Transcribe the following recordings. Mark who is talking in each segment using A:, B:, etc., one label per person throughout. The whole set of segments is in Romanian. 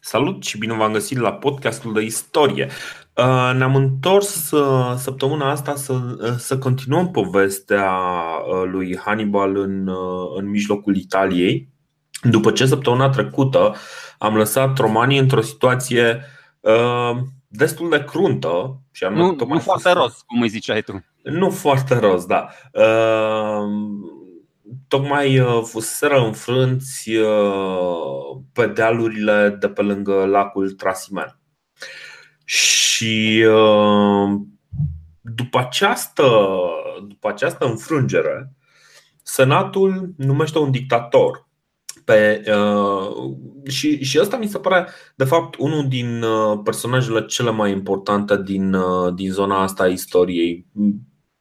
A: Salut și bine v-am găsit la podcastul de istorie. Uh, ne-am întors uh, săptămâna asta să, uh, să continuăm povestea lui Hannibal în, în mijlocul Italiei. După ce săptămâna trecută am lăsat romanii într-o situație uh, destul de cruntă.
B: Și am nu, nu foarte roz, cum îi ziceai tu.
A: Nu foarte roz, da. Uh, tocmai uh, fuseseră înfrânți uh, pe dealurile de pe lângă lacul Trasimen. Și uh, după această, după această înfrângere, Senatul numește un dictator. Pe, uh, și, și asta mi se pare, de fapt, unul din personajele cele mai importante din, uh, din zona asta a istoriei.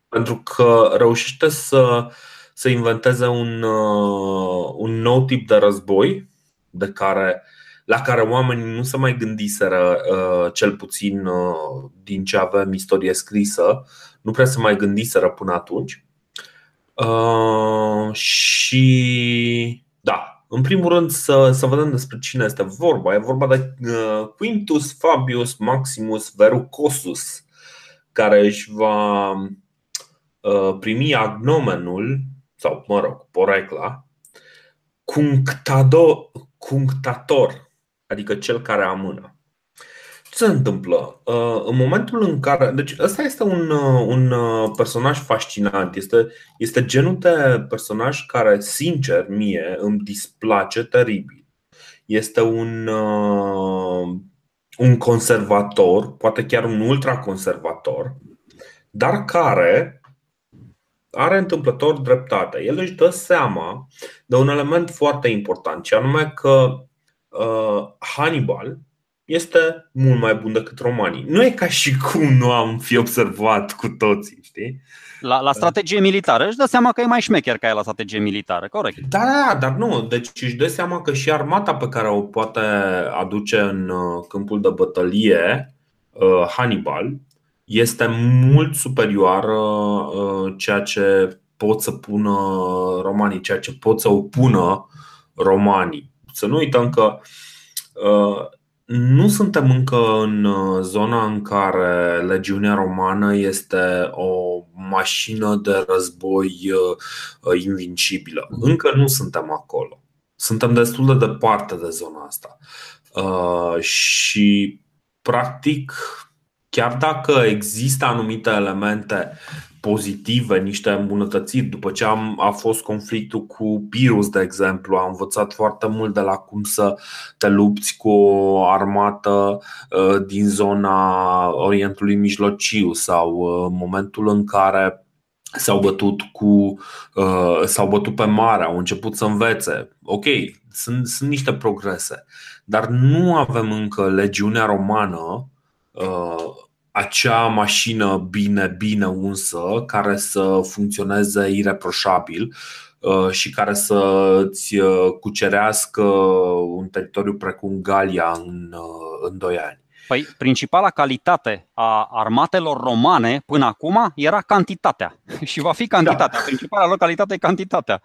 A: Pentru că reușește să uh, să inventeze un, uh, un nou tip de război de care, la care oamenii nu se mai gândiseră, uh, cel puțin uh, din ce avem istorie scrisă, nu prea se mai gândiseră până atunci. Și da, în primul rând să, să vedem despre cine este vorba. E vorba de Quintus Fabius Maximus Verrucosus, care își va primi agnomenul sau mă rog, porecla, cunctado, cunctator, adică cel care amână. Ce se întâmplă? Uh, în momentul în care. Deci, ăsta este un, uh, un uh, personaj fascinant. Este, este genul de personaj care, sincer, mie îmi displace teribil. Este un, un conservator, poate chiar un ultraconservator, dar care are întâmplător dreptate. El își dă seama de un element foarte important, și anume că uh, Hannibal este mult mai bun decât romanii. Nu e ca și cum nu am fi observat cu toții, știi?
B: La, la strategie militară își dă seama că e mai șmecher ca el la strategie militară, corect.
A: Da, da, da, dar nu. Deci își dă seama că și armata pe care o poate aduce în uh, câmpul de bătălie uh, Hannibal este mult superioară uh, ceea ce pot să pună romanii, ceea ce pot să opună romanii. Să nu uităm că uh, nu suntem încă în uh, zona în care legiunea romană este o mașină de război invincibilă. Încă nu suntem acolo. Suntem destul de departe de zona asta. Și, practic, chiar dacă există anumite elemente pozitive, niște îmbunătățiri, după ce am, a fost conflictul cu Pirus, de exemplu, am învățat foarte mult de la cum să te lupți cu o armată uh, din zona Orientului Mijlociu sau uh, în momentul în care s-au bătut cu uh, s-au bătut pe mare, au început să învețe. Ok, sunt, sunt niște progrese, dar nu avem încă legiunea romană acea mașină bine, bine unsă, care să funcționeze ireproșabil uh, și care să îți uh, cucerească un teritoriu precum Galia în, uh, în 2 ani.
B: Păi, principala calitate a armatelor romane până acum era cantitatea și va fi cantitatea. Da. Principala lor calitate e cantitatea.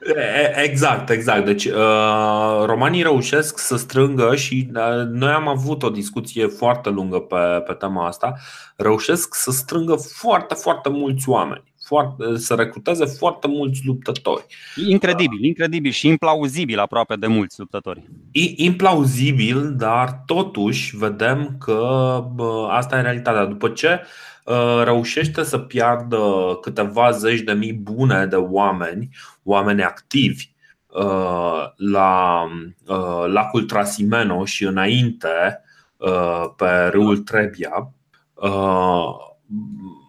A: Exact, exact. Deci, uh, romanii reușesc să strângă și uh, noi am avut o discuție foarte lungă pe, pe tema asta. Reușesc să strângă foarte, foarte mulți oameni foarte, să recruteze foarte mulți luptători.
B: Incredibil, incredibil și implauzibil aproape de mulți luptători.
A: Implauzibil, dar totuși vedem că bă, asta e realitatea. După ce ă, reușește să piardă câteva zeci de mii bune de oameni, oameni activi, ă, la ă, lacul Trasimeno și înainte pe râul Trebia,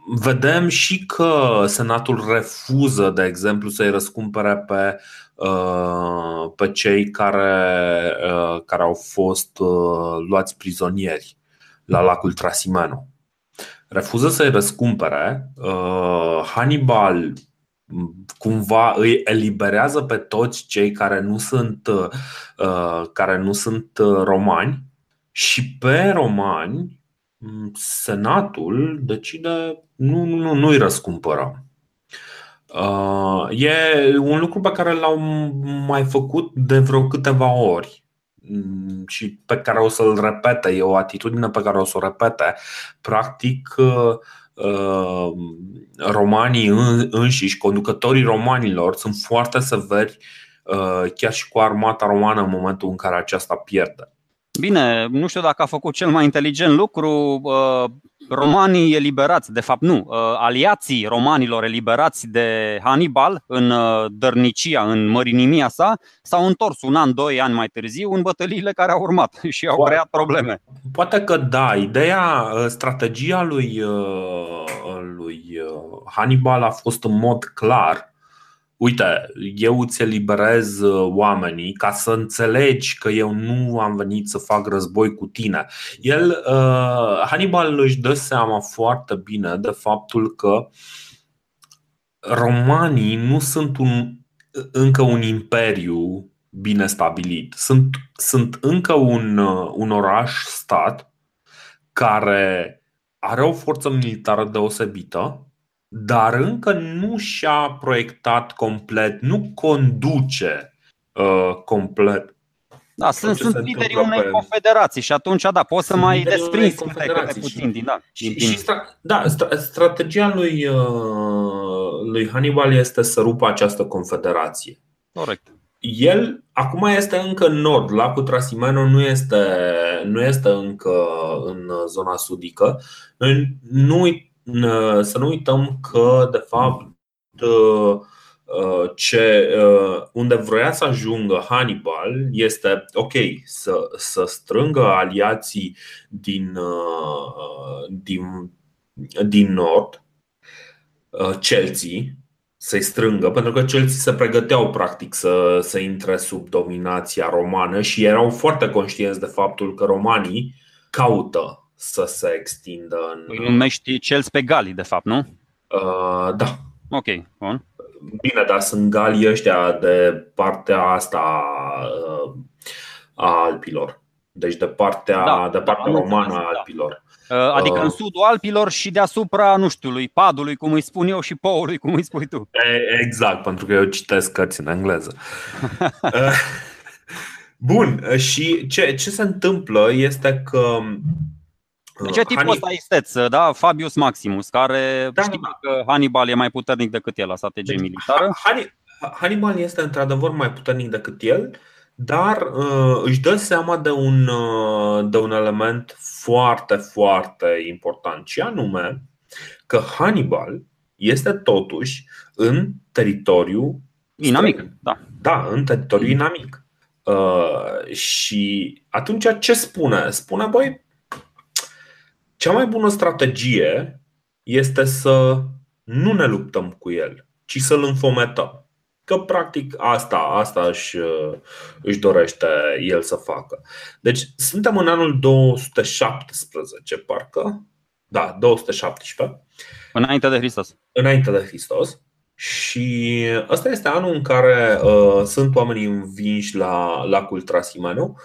A: vedem și că Senatul refuză, de exemplu, să-i răscumpere pe, uh, pe cei care, uh, care au fost uh, luați prizonieri la lacul Trasimeno. Refuză să-i răscumpere. Hannibal cumva îi eliberează pe toți cei care nu sunt, care nu sunt romani și pe romani Senatul decide nu, nu, nu, nu-i răscumpărăm. Uh, e un lucru pe care l-au mai făcut de vreo câteva ori. mm, și pe care o să-l repete, e o atitudine pe care o să o repete. Practic, romanii înșiși, conducătorii romanilor, sunt foarte severi chiar și cu armata romană în momentul în care aceasta pierde.
B: Bine, nu știu dacă a făcut cel mai inteligent lucru. Romanii eliberați, de fapt nu, aliații romanilor eliberați de Hannibal în dărnicia, în mărinimia sa, s-au întors un an, doi ani mai târziu în bătăliile care au urmat și au creat probleme.
A: Poate că da, ideea, strategia lui, lui Hannibal a fost în mod clar uite, eu îți eliberez uh, oamenii ca să înțelegi că eu nu am venit să fac război cu tine. El, uh, Hannibal își dă seama foarte bine de faptul că romanii nu sunt un, încă un imperiu bine stabilit. Sunt, sunt încă un, uh, un oraș-stat care are o forță militară deosebită, dar încă nu și-a proiectat complet, nu conduce uh, complet.
B: Da, sunt, sunt liderii unei pe... confederații și atunci, da, poți să mai desprinzi câte puțin din, da.
A: Și, din... și stra- da, strategia lui, uh, lui Hannibal este să rupă această confederație.
B: Corect.
A: El acum este încă în nord, lacul Trasimeno nu este, nu este încă în zona sudică. Noi nu să nu uităm că, de fapt, ce, unde vrea să ajungă Hannibal este ok să, să strângă aliații din, din, din nord, Chelsea, să-i strângă, pentru că Chelsea se pregăteau practic să, să intre sub dominația romană și erau foarte conștienți de faptul că romanii caută să se extindă în.
B: Îi numești Chelsea pe Gali, de fapt, nu?
A: Uh, da.
B: Ok, bun.
A: Bine, dar sunt galii ăștia de partea asta uh, a Alpilor. Deci de partea, da, de partea da, romană a da. Alpilor.
B: Uh, adică în sudul Alpilor și deasupra, nu știu, lui Padului, cum îi spun eu, și Poului, cum îi spui tu.
A: Exact, pentru că eu citesc cărți în engleză. Bun, și ce, ce se întâmplă este că
B: de ce tipul ăsta isteț, da? Fabius Maximus, care da. știe că Hannibal e mai puternic decât el la strategie deci, militară.
A: Hannibal este într-adevăr mai puternic decât el, dar uh, își dă seama de un, uh, de un element foarte, foarte important, și anume că Hannibal este totuși în teritoriu
B: inamic. Da.
A: da, în teritoriu inamic. Uh, și atunci ce spune? Spune, băi, cea mai bună strategie este să nu ne luptăm cu el, ci să-l înfometăm. Că practic asta, asta își, își dorește el să facă. Deci suntem în anul 217, parcă. Da, 217.
B: Înainte de Hristos.
A: Înainte de Hristos. Și ăsta este anul în care uh, sunt oamenii învinși la lacul Trasimeno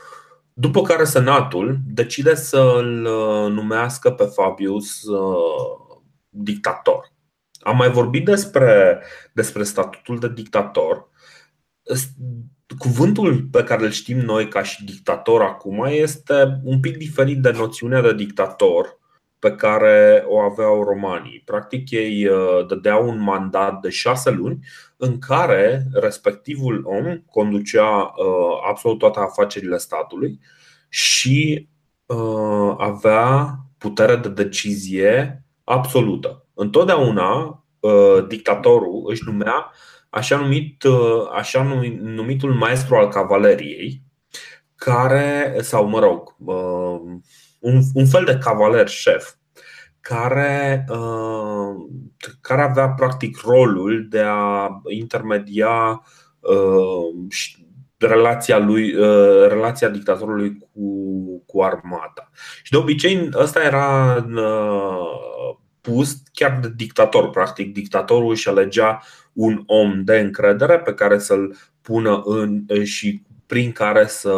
A: după care Senatul decide să-l uh, numească pe Fabius uh, dictator. Am mai vorbit despre, despre statutul de dictator. Cuvântul pe care îl știm noi ca și dictator acum este un pic diferit de noțiunea de dictator pe care o aveau romanii. Practic, ei uh, dădeau un mandat de șase luni în care respectivul om conducea uh, absolut toate afacerile statului și uh, avea putere de decizie absolută. Întotdeauna dictatorul își numea așa, numit, așa numitul maestru al cavaleriei, care, sau mă rog, un, un fel de cavaler șef care, uh, care avea practic rolul de a intermedia uh, relația, lui, uh, relația dictatorului cu, cu armata. Și de obicei ăsta era uh, pus chiar de dictator. Practic, dictatorul își alegea un om de încredere pe care să-l pună în și prin care să,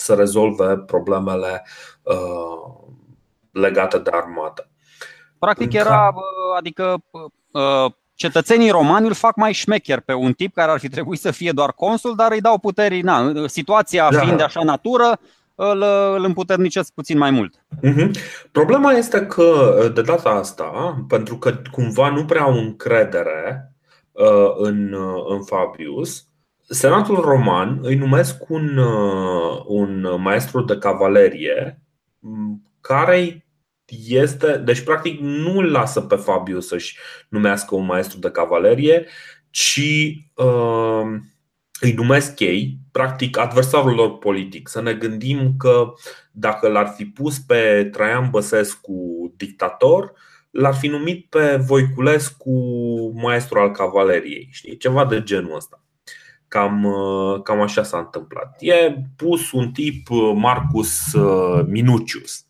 A: să rezolve problemele uh, legate de armată.
B: Practic era, adică cetățenii romani îl fac mai șmecher pe un tip care ar fi trebuit să fie doar consul, dar îi dau puteri. Na, situația da. fiind de așa natură, îl, îl împuternicesc puțin mai mult.
A: Uh-huh. Problema este că de data asta, pentru că cumva nu prea au încredere uh, în, uh, în Fabius, Senatul roman îi numesc un, uh, un maestru de cavalerie care este, deci practic nu îl lasă pe Fabius să-și numească un maestru de cavalerie, ci uh, îi numesc ei, practic adversarul lor politic. Să ne gândim că dacă l-ar fi pus pe Traian Băsescu dictator, l-ar fi numit pe Voiculescu maestru al cavaleriei, știi? Ceva de genul ăsta. Cam, cam așa s-a întâmplat. E pus un tip Marcus Minucius.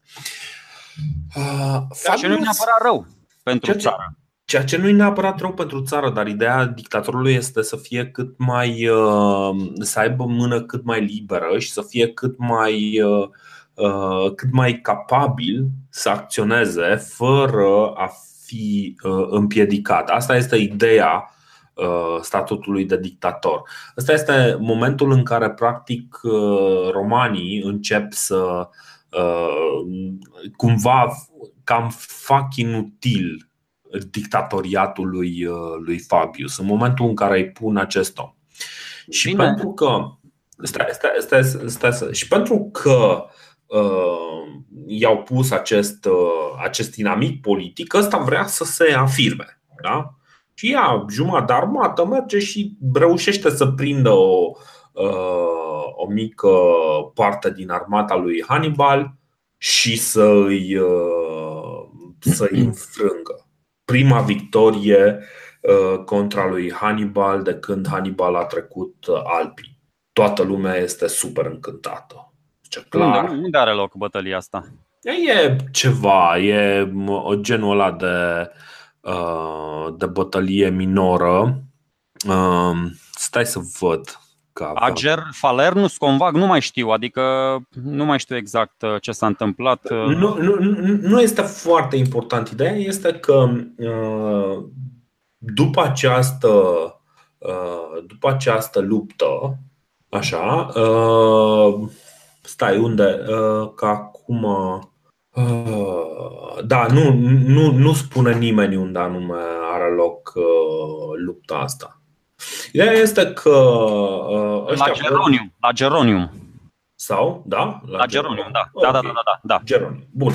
B: Ceea ce nu e neapărat rău pentru țară.
A: Ceea ce nu e neapărat rău pentru țară, dar ideea dictatorului este să fie cât mai. Uh, să aibă mână cât mai liberă și să fie cât mai. Uh, uh, cât mai capabil să acționeze fără a fi împiedicat. Asta este ideea statutului de dictator. Ăsta este momentul în care, practic, romanii încep să cumva cam fac inutil dictatoriatul lui, uh, lui Fabius, în momentul în care îi pun acest om. Și Bine. pentru că stai, stai, stai, stai, stai, și pentru că uh, i-au pus acest, uh, acest dinamic politic, ăsta vrea să se afirme. Da? Și ia jumătate de armată, merge și reușește să prindă o, uh, o mică parte din armata lui Hannibal și să îi, uh, să îi înfrângă prima victorie uh, contra lui Hannibal de când Hannibal a trecut uh, Alpii. Toată lumea este super încântată.
B: Ce clar. Unde, unde are loc bătălia asta?
A: E ceva, e genul ăla de, uh, de bătălie minoră. Stai să văd
B: ca Ager, Falernus, Convag, nu mai știu, adică nu mai știu exact uh, ce s-a întâmplat.
A: Uh. Nu, nu, nu este foarte important. Ideea este că uh, după această, după această luptă, așa, stai, unde? Că acum. Da, nu, nu, nu spune nimeni unde anume are loc lupta asta. Ideea este că
B: uh, ăștia la Geronium, la Geronium.
A: Sau, da?
B: La, la Geronium, da. Okay. Da, da, da, da, da.
A: Geronium. Bun.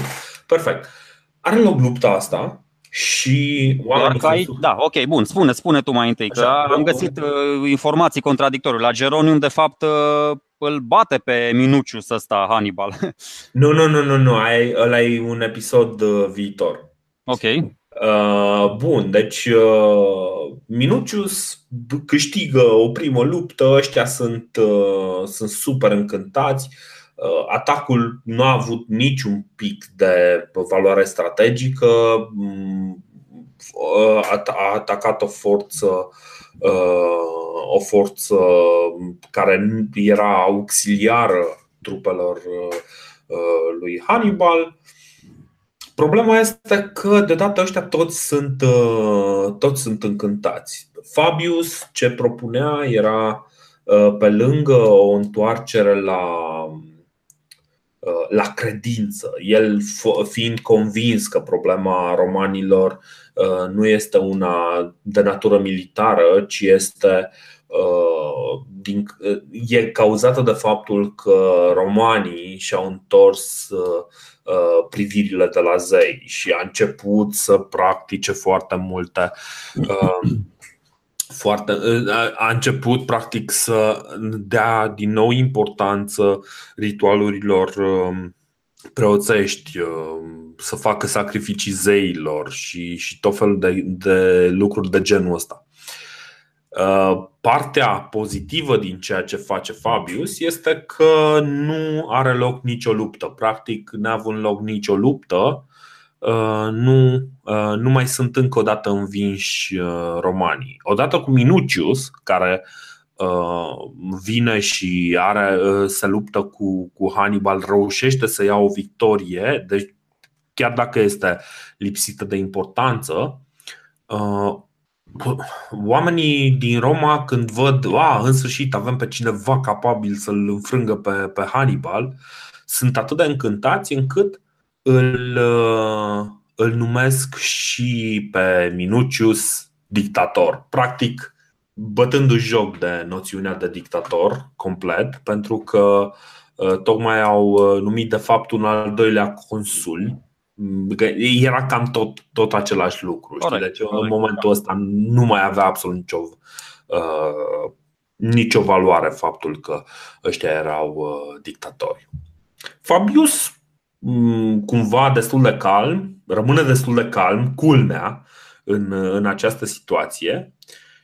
A: Perfect. Are loc lupta asta și
B: oamenii că ai, Da, ok, bun, spune, spune tu mai întâi, că Așa, am găsit uh, informații contradictorii. La Geronium, de fapt, uh, îl bate pe Minucius ăsta Hannibal.
A: Nu, nu, nu, nu, nu, ai, ăla e un episod uh, viitor.
B: Ok.
A: Uh, bun, deci uh, Minucius câștigă o primă luptă, ăștia sunt, uh, sunt super încântați. Atacul nu a avut niciun pic de valoare strategică, mm, a atacat o forță o forță care era auxiliară trupelor lui Hannibal Problema este că de data ăștia toți sunt, uh, toți sunt încântați. Fabius ce propunea era uh, pe lângă o întoarcere la, uh, la credință, el fiind convins că problema romanilor nu este una de natură militară, ci este din, e cauzată de faptul că romanii și-au întors Uh, privirile de la zei și a început să practice foarte multe uh, foarte, uh, a început practic să dea din nou importanță ritualurilor preoțești, să facă sacrificii zeilor și, și tot felul de, de lucruri de genul ăsta. Uh, partea pozitivă din ceea ce face Fabius este că nu are loc nicio luptă. Practic, n-a loc nicio luptă. Uh, nu, uh, nu mai sunt încă o dată învinși romanii. Odată cu Minucius, care vine și are, se luptă cu, cu Hannibal, reușește să ia o victorie, deci chiar dacă este lipsită de importanță, oamenii din Roma când văd, a, în sfârșit avem pe cineva capabil să-l înfrângă pe, pe Hannibal, sunt atât de încântați încât îl, uh, îl numesc și pe Minucius dictator. Practic, bătându-și joc de noțiunea de dictator complet, pentru că uh, tocmai au uh, numit de fapt un al doilea consul era cam tot, tot același lucru. Corect, știi? Deci corect. în momentul ăsta nu mai avea absolut nicio, uh, nicio valoare faptul că ăștia erau uh, dictatori. Fabius, um, cumva destul de calm, rămâne destul de calm, culmea, în, în această situație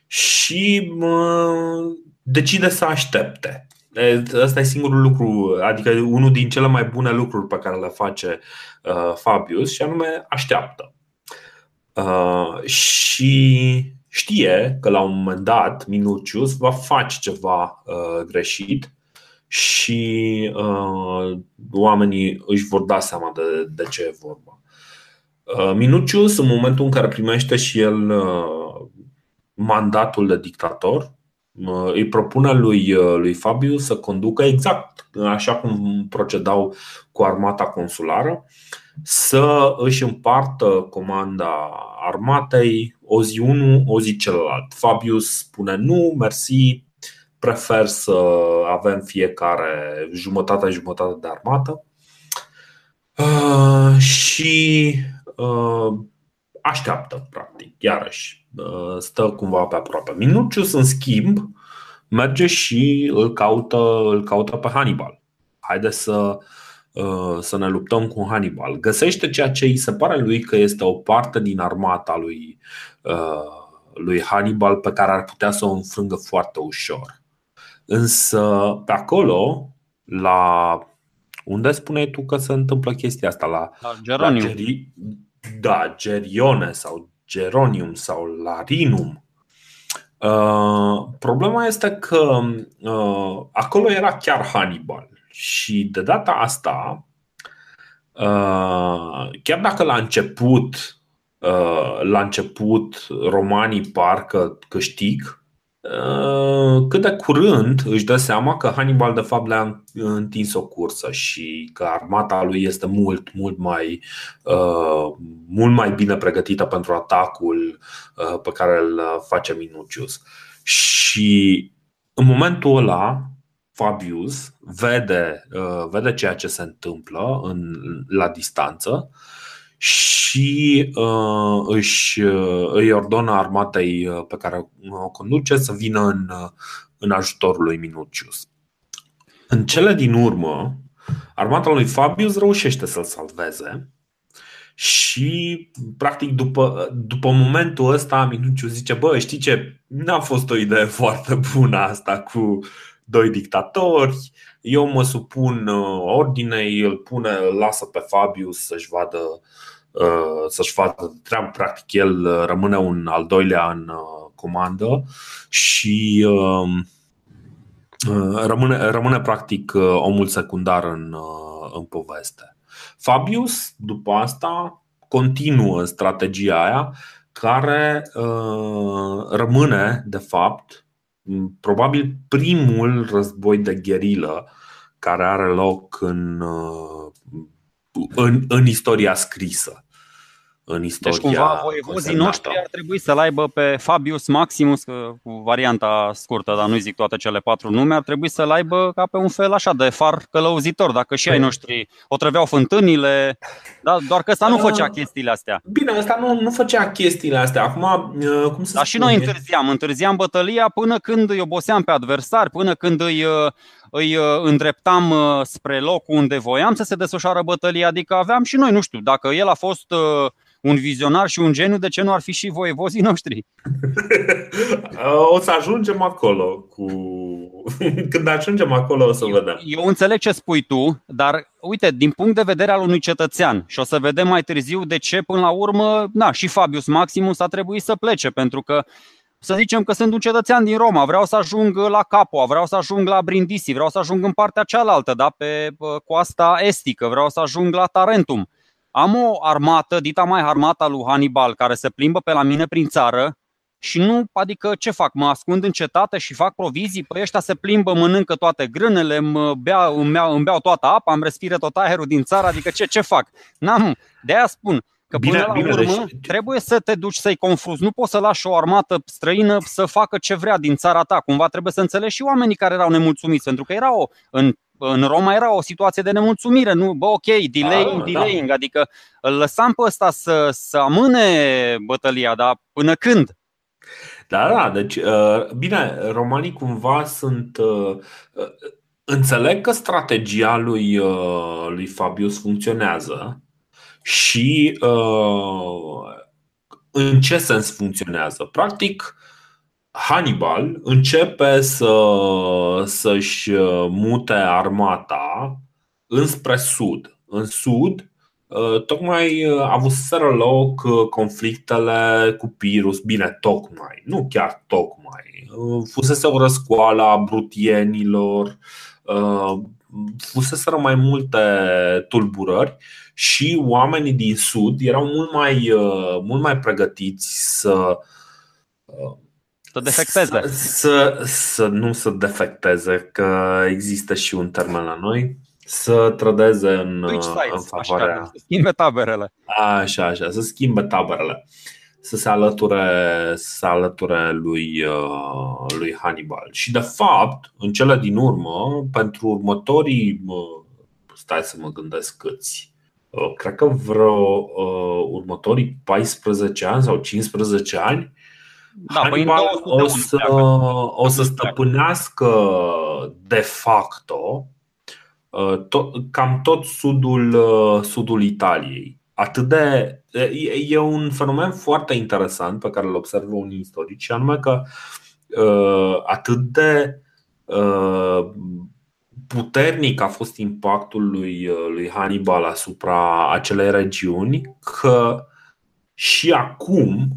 A: și uh, decide să aștepte. Ăsta e singurul lucru, adică unul din cele mai bune lucruri pe care le face uh, Fabius și anume așteaptă. Uh, și știe că la un moment dat Minucius va face ceva uh, greșit și uh, oamenii își vor da seama de, de ce e vorba. Uh, Minucius, în momentul în care primește și el uh, mandatul de dictator, îi propune lui, uh, lui Fabiu să conducă exact așa cum procedau cu armata consulară, să își împartă comanda armatei o zi unul, o zi celălalt. Fabius spune nu, mersi, prefer să avem fiecare jumătate jumătate de armată uh, și uh, așteaptă, practic, iarăși Uh, stă cumva pe aproape. Minucius, în schimb, merge și îl caută, îl caută pe Hannibal. Haide să, uh, să ne luptăm cu Hannibal. Găsește ceea ce îi se pare lui că este o parte din armata lui, uh, lui Hannibal pe care ar putea să o înfrângă foarte ușor. Însă pe acolo, la unde spuneai tu că se întâmplă chestia asta? La,
B: la Geronium. La Geri...
A: Da, Gerione sau geronium sau larinum. Uh, problema este că uh, acolo era chiar Hannibal și de data asta, uh, chiar dacă la început, la început romanii parcă câștig, Uh, cât de curând își dă seama că Hannibal de fapt le-a întins o cursă și că armata lui este mult, mult mai, uh, mult mai bine pregătită pentru atacul uh, pe care îl face Minucius. Și în momentul ăla, Fabius vede, vede ceea ce se întâmplă în, la distanță și uh, își, uh, îi ordonă armatei uh, pe care o conduce să vină în, uh, în ajutorul lui Minucius. În cele din urmă, armata lui Fabius reușește să-l salveze și, practic, după, după momentul ăsta, Minucius zice: Bă, știi ce? N-a fost o idee foarte bună asta cu doi dictatori. Eu mă supun ordinei, îl pune, îl lasă pe Fabius să-și vadă Uh, să-și facă treabă. Practic, el uh, rămâne un al doilea în uh, comandă și um, rămâne, rămâne practic omul secundar în, în poveste. Fabius, după asta, continuă strategia aia care rămâne, de fapt, probabil primul război de gherilă care are loc în, în, în istoria scrisă în deci, istoria.
B: Deci cumva voievozii noștri ar trebui să-l aibă pe Fabius Maximus, cu varianta scurtă, dar nu zic toate cele patru nume, ar trebui să-l aibă ca pe un fel așa de far călăuzitor, dacă și ai păi- noștri o trăveau fântânile, dar doar că ăsta nu făcea chestiile astea.
A: Bine, ăsta nu, nu făcea chestiile astea. Acum, uh, cum să
B: Dar și noi întârziam, întârziam bătălia până când îi oboseam pe adversari, până când îi uh, îi uh, îndreptam spre locul unde voiam să se desfășoară bătălia, adică aveam și noi, nu știu, dacă el a fost un vizionar și un geniu, de ce nu ar fi și voievozii noștri?
A: o să ajungem acolo cu... Când ajungem acolo o să
B: eu,
A: vedem.
B: Eu înțeleg ce spui tu, dar uite, din punct de vedere al unui cetățean și o să vedem mai târziu de ce până la urmă, na, și Fabius Maximus a trebuit să plece, pentru că să zicem că sunt un cetățean din Roma, vreau să ajung la Capua, vreau să ajung la Brindisi, vreau să ajung în partea cealaltă, da, pe coasta estică, vreau să ajung la Tarentum am o armată, dita mai armata lui Hannibal, care se plimbă pe la mine prin țară și nu, adică ce fac? Mă ascund în cetate și fac provizii? Păi ăștia se plimbă, mănâncă toate grânele, îmi, bea, îmi, beau, îmi beau toată apa, îmi respiră tot aerul din țară, adică ce, ce fac? N-am, de aia spun, Că bine, până la bine, urmă deci... trebuie să te duci să-i confrunți. Nu poți să lași o armată străină să facă ce vrea din țara ta. Cumva trebuie să înțelegi și oamenii care erau nemulțumiți, pentru că era o, în, în Roma era o situație de nemulțumire. Nu, bă, ok, delaying, da, delaying, da. adică îl lăsam pe ăsta să, să amâne bătălia, dar până când?
A: Da, da, deci, uh, bine, romanii cumva sunt. Uh, uh, înțeleg că strategia lui, lui Fabius funcționează și în ce sens funcționează. Practic, Hannibal începe să, să-și mute armata înspre sud. În sud, Uh, tocmai uh, avuseră loc uh, conflictele cu Pirus, bine, tocmai, nu chiar tocmai. Fusese o răscoală a brutienilor, fuseseră mai multe tulburări și oamenii din sud erau mult mai, mult mai pregătiți să
B: să defecteze.
A: Să, să, să nu să defecteze, că există și un termen la noi să trădeze în,
B: în favoarea. Așa, să schimbe taberele.
A: Așa, așa, să schimbe taberele. Să se alăture, să se alăture lui, uh, lui Hannibal. Și de fapt, în cele din urmă, pentru următorii, stai să mă gândesc câți, uh, cred că vreo uh, următorii 14 ani sau 15 ani, da, păi Hannibal o să, o să stăpânească de facto Uh, tot, cam tot sudul, uh, sudul Italiei. Atât de, e un fenomen foarte interesant pe care îl observă unii istorici, și anume că uh, atât de puternic a fost impactul lui, lui Hannibal asupra acelei regiuni că și acum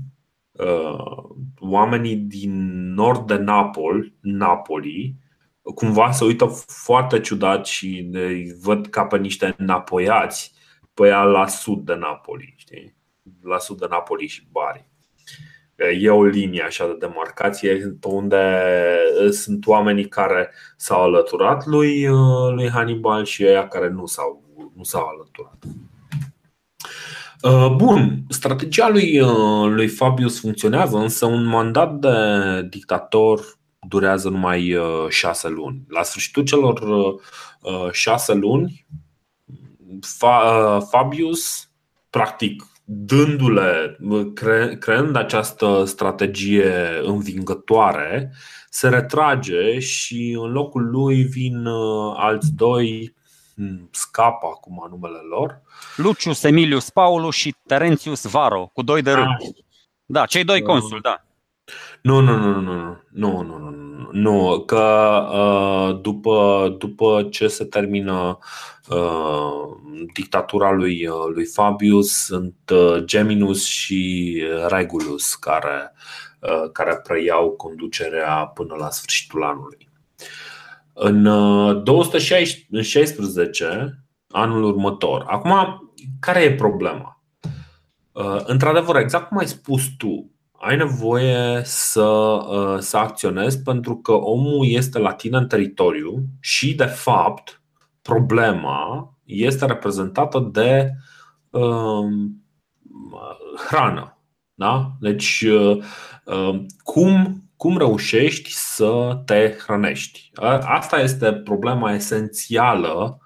A: oamenii din nord de Napoli, Napoli cumva se uită foarte ciudat și îi văd ca pe niște înapoiați pe ea la sud de Napoli, știi? La sud de Napoli și Bari. E o linie așa de demarcație pe unde sunt oamenii care s-au alăturat lui, lui Hannibal și ei care nu s-au, nu s-au alăturat. Bun, strategia lui, lui Fabius funcționează, însă un mandat de dictator durează numai uh, șase luni. La sfârșitul celor uh, uh, șase luni, Fabius, practic, dându-le, cre- creând această strategie învingătoare, se retrage și în locul lui vin alți doi, hmm, scapă acum numele lor.
B: Lucius Emilius Paulus și Terentius Varo, cu doi de rând. Ah. Da, cei doi consuli, da.
A: Nu, nu, nu, nu, nu, nu, nu, nu, nu, că uh, după, după ce se termină uh, dictatura lui, uh, lui Fabius, sunt Geminus și Regulus care, care preiau conducerea până la sfârșitul anului. În 216, anul următor, acum, care e problema? Într-adevăr, exact cum ai spus tu, ai nevoie să, uh, să acționezi pentru că omul este la tine în teritoriu și, de fapt, problema este reprezentată de uh, hrană. Da? Deci, uh, uh, cum, cum reușești să te hrănești? Asta este problema esențială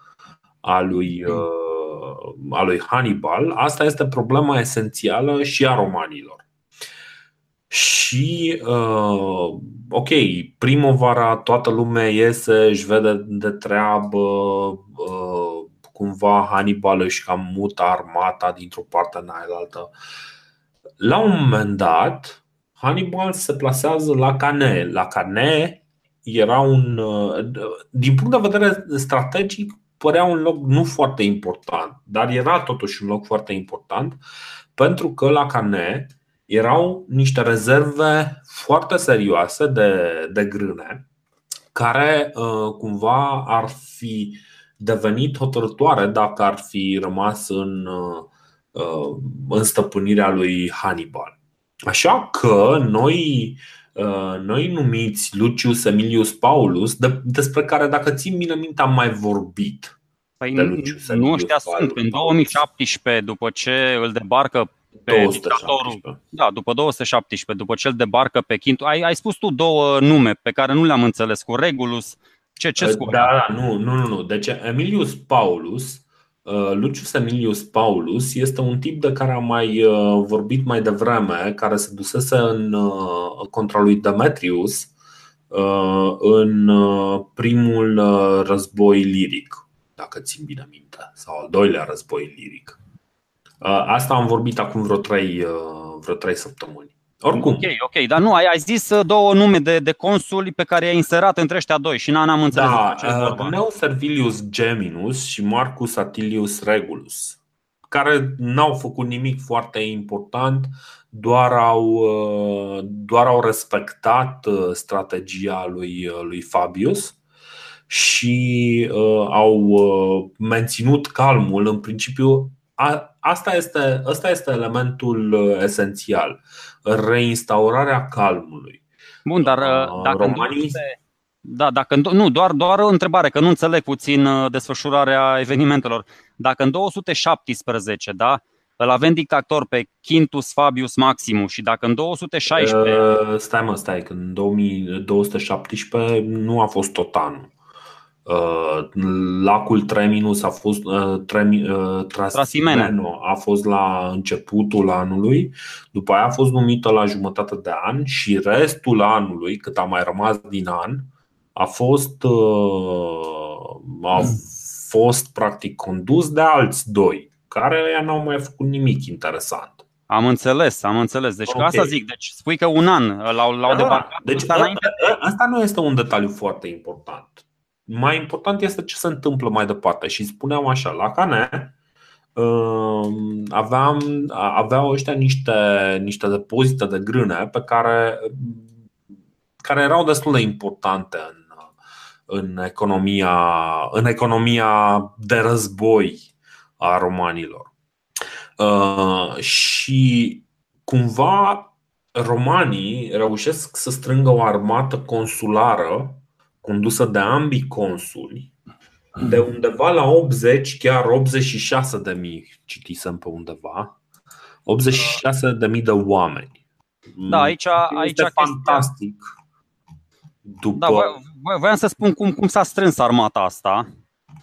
A: a lui, uh, a lui Hannibal. Asta este problema esențială și a romanilor. Și, uh, ok, primăvara toată lumea iese, își vede de treabă, uh, cumva Hannibal își cam mută armata dintr-o parte în altă. La un moment dat, Hannibal se plasează la Cane. La Cane era un, uh, din punct de vedere strategic, părea un loc nu foarte important, dar era totuși un loc foarte important pentru că la Cane erau niște rezerve foarte serioase de, de grâne care uh, cumva ar fi devenit hotărătoare dacă ar fi rămas în, uh, în stăpânirea lui Hannibal. Așa că noi, noi numiți Lucius Emilius Paulus, de, despre care, dacă țin bine minte, am mai vorbit.
B: Păi nu, nu ăștia sunt. În 2017, după ce îl debarcă pe 217. Da, după 217, după ce îl debarcă pe Quintus. Ai, ai spus tu două nume pe care nu le-am înțeles, cu Regulus. Ce, ce
A: scurt? Da, da, nu, nu, nu, nu. Deci Emilius Paulus, uh, Lucius Emilius Paulus este un tip de care am mai uh, vorbit mai devreme, care se dusese în uh, contra lui Demetrius în primul război liric, dacă țin bine minte, sau al doilea război liric. Asta am vorbit acum vreo trei, vreo trei săptămâni. Oricum.
B: Ok, ok, dar nu, ai, ai zis uh, două nume de, de consuli pe care i-ai inserat între ăștia doi și n-am înțeles
A: da, uh, Servilius Geminus și Marcus Atilius Regulus, care n-au făcut nimic foarte important, doar au, uh, doar au respectat uh, strategia lui, lui Fabius și uh, au uh, menținut calmul. În principiu, a, asta este, asta este elementul esențial reinstaurarea calmului.
B: Bun, dar uh, dacă Romanii... Da, dacă nu, doar, doar o întrebare, că nu înțeleg puțin uh, desfășurarea evenimentelor. Dacă în 217, da, îl avem dictator pe Quintus Fabius Maximus și dacă în 216... Uh,
A: stai mă, stai, că în 2217 nu a fost tot anul. Uh, lacul Treminus a fost uh, Tremi, uh, Trasimeno a fost la începutul anului, după aia a fost numită la jumătate de an și restul anului, cât a mai rămas din an, a fost a fost practic condus de alți doi, care ea n-au mai făcut nimic interesant.
B: Am înțeles, am înțeles. Deci okay. asta zic, deci spui că un an l-au, l-au da, debarcat.
A: Deci asta, asta nu este un detaliu foarte important mai important este ce se întâmplă mai departe. Și spuneam așa, la Cane um, aveam, aveau ăștia niște, niște depozite de grâne pe care, care erau destul de importante în, în, economia, în economia de război a romanilor. Uh, și cumva romanii reușesc să strângă o armată consulară condusă de ambii consuli, de undeva la 80, chiar 86 de mii, citisem pe undeva, 86 de mii de oameni.
B: Da, aici, aici este
A: fantastic.
B: După... Da, voiam să spun cum, cum s-a strâns armata asta.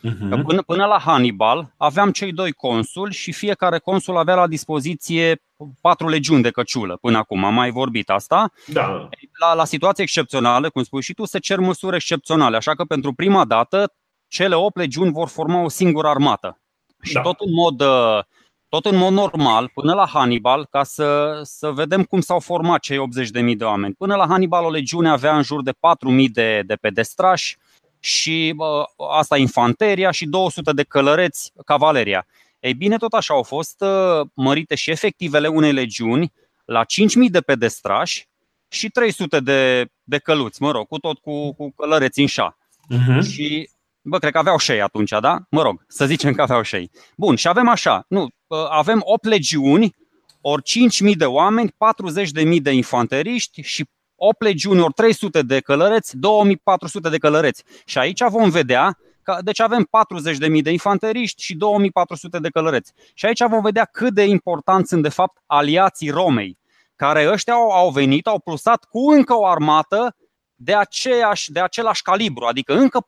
B: Uh-huh. Până, până la Hannibal aveam cei doi consuli și fiecare consul avea la dispoziție patru legiuni de căciulă până acum, am mai vorbit asta.
A: Da.
B: La, la situații excepționale, cum spui și tu, se cer măsuri excepționale, așa că pentru prima dată cele opt legiuni vor forma o singură armată. Și da. tot în mod tot în mod normal, până la Hannibal, ca să, să vedem cum s-au format cei 80.000 de oameni. Până la Hannibal o legiune avea în jur de 4.000 de, de pedestrași, și asta infanteria și 200 de călăreți cavaleria. Ei bine, tot așa au fost uh, mărite și efectivele unei legiuni la 5.000 de pedestrași și 300 de, de căluți, mă rog, cu tot cu, cu călăreți în șa. Uh-huh. Și, bă, cred că aveau șei atunci, da? Mă rog, să zicem că aveau șei. Bun, și avem așa, nu, uh, avem 8 legiuni, ori 5.000 de oameni, 40.000 de infanteriști și 8 legiuni ori 300 de călăreți, 2400 de călăreți. Și aici vom vedea că, deci avem 40.000 de infanteriști și 2400 de călăreți. Și aici vom vedea cât de importanți sunt de fapt aliații Romei, care ăștia au, au venit, au plusat cu încă o armată de, aceeași, de același calibru, adică încă